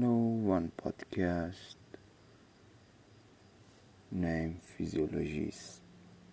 No one podcast named Physiologist.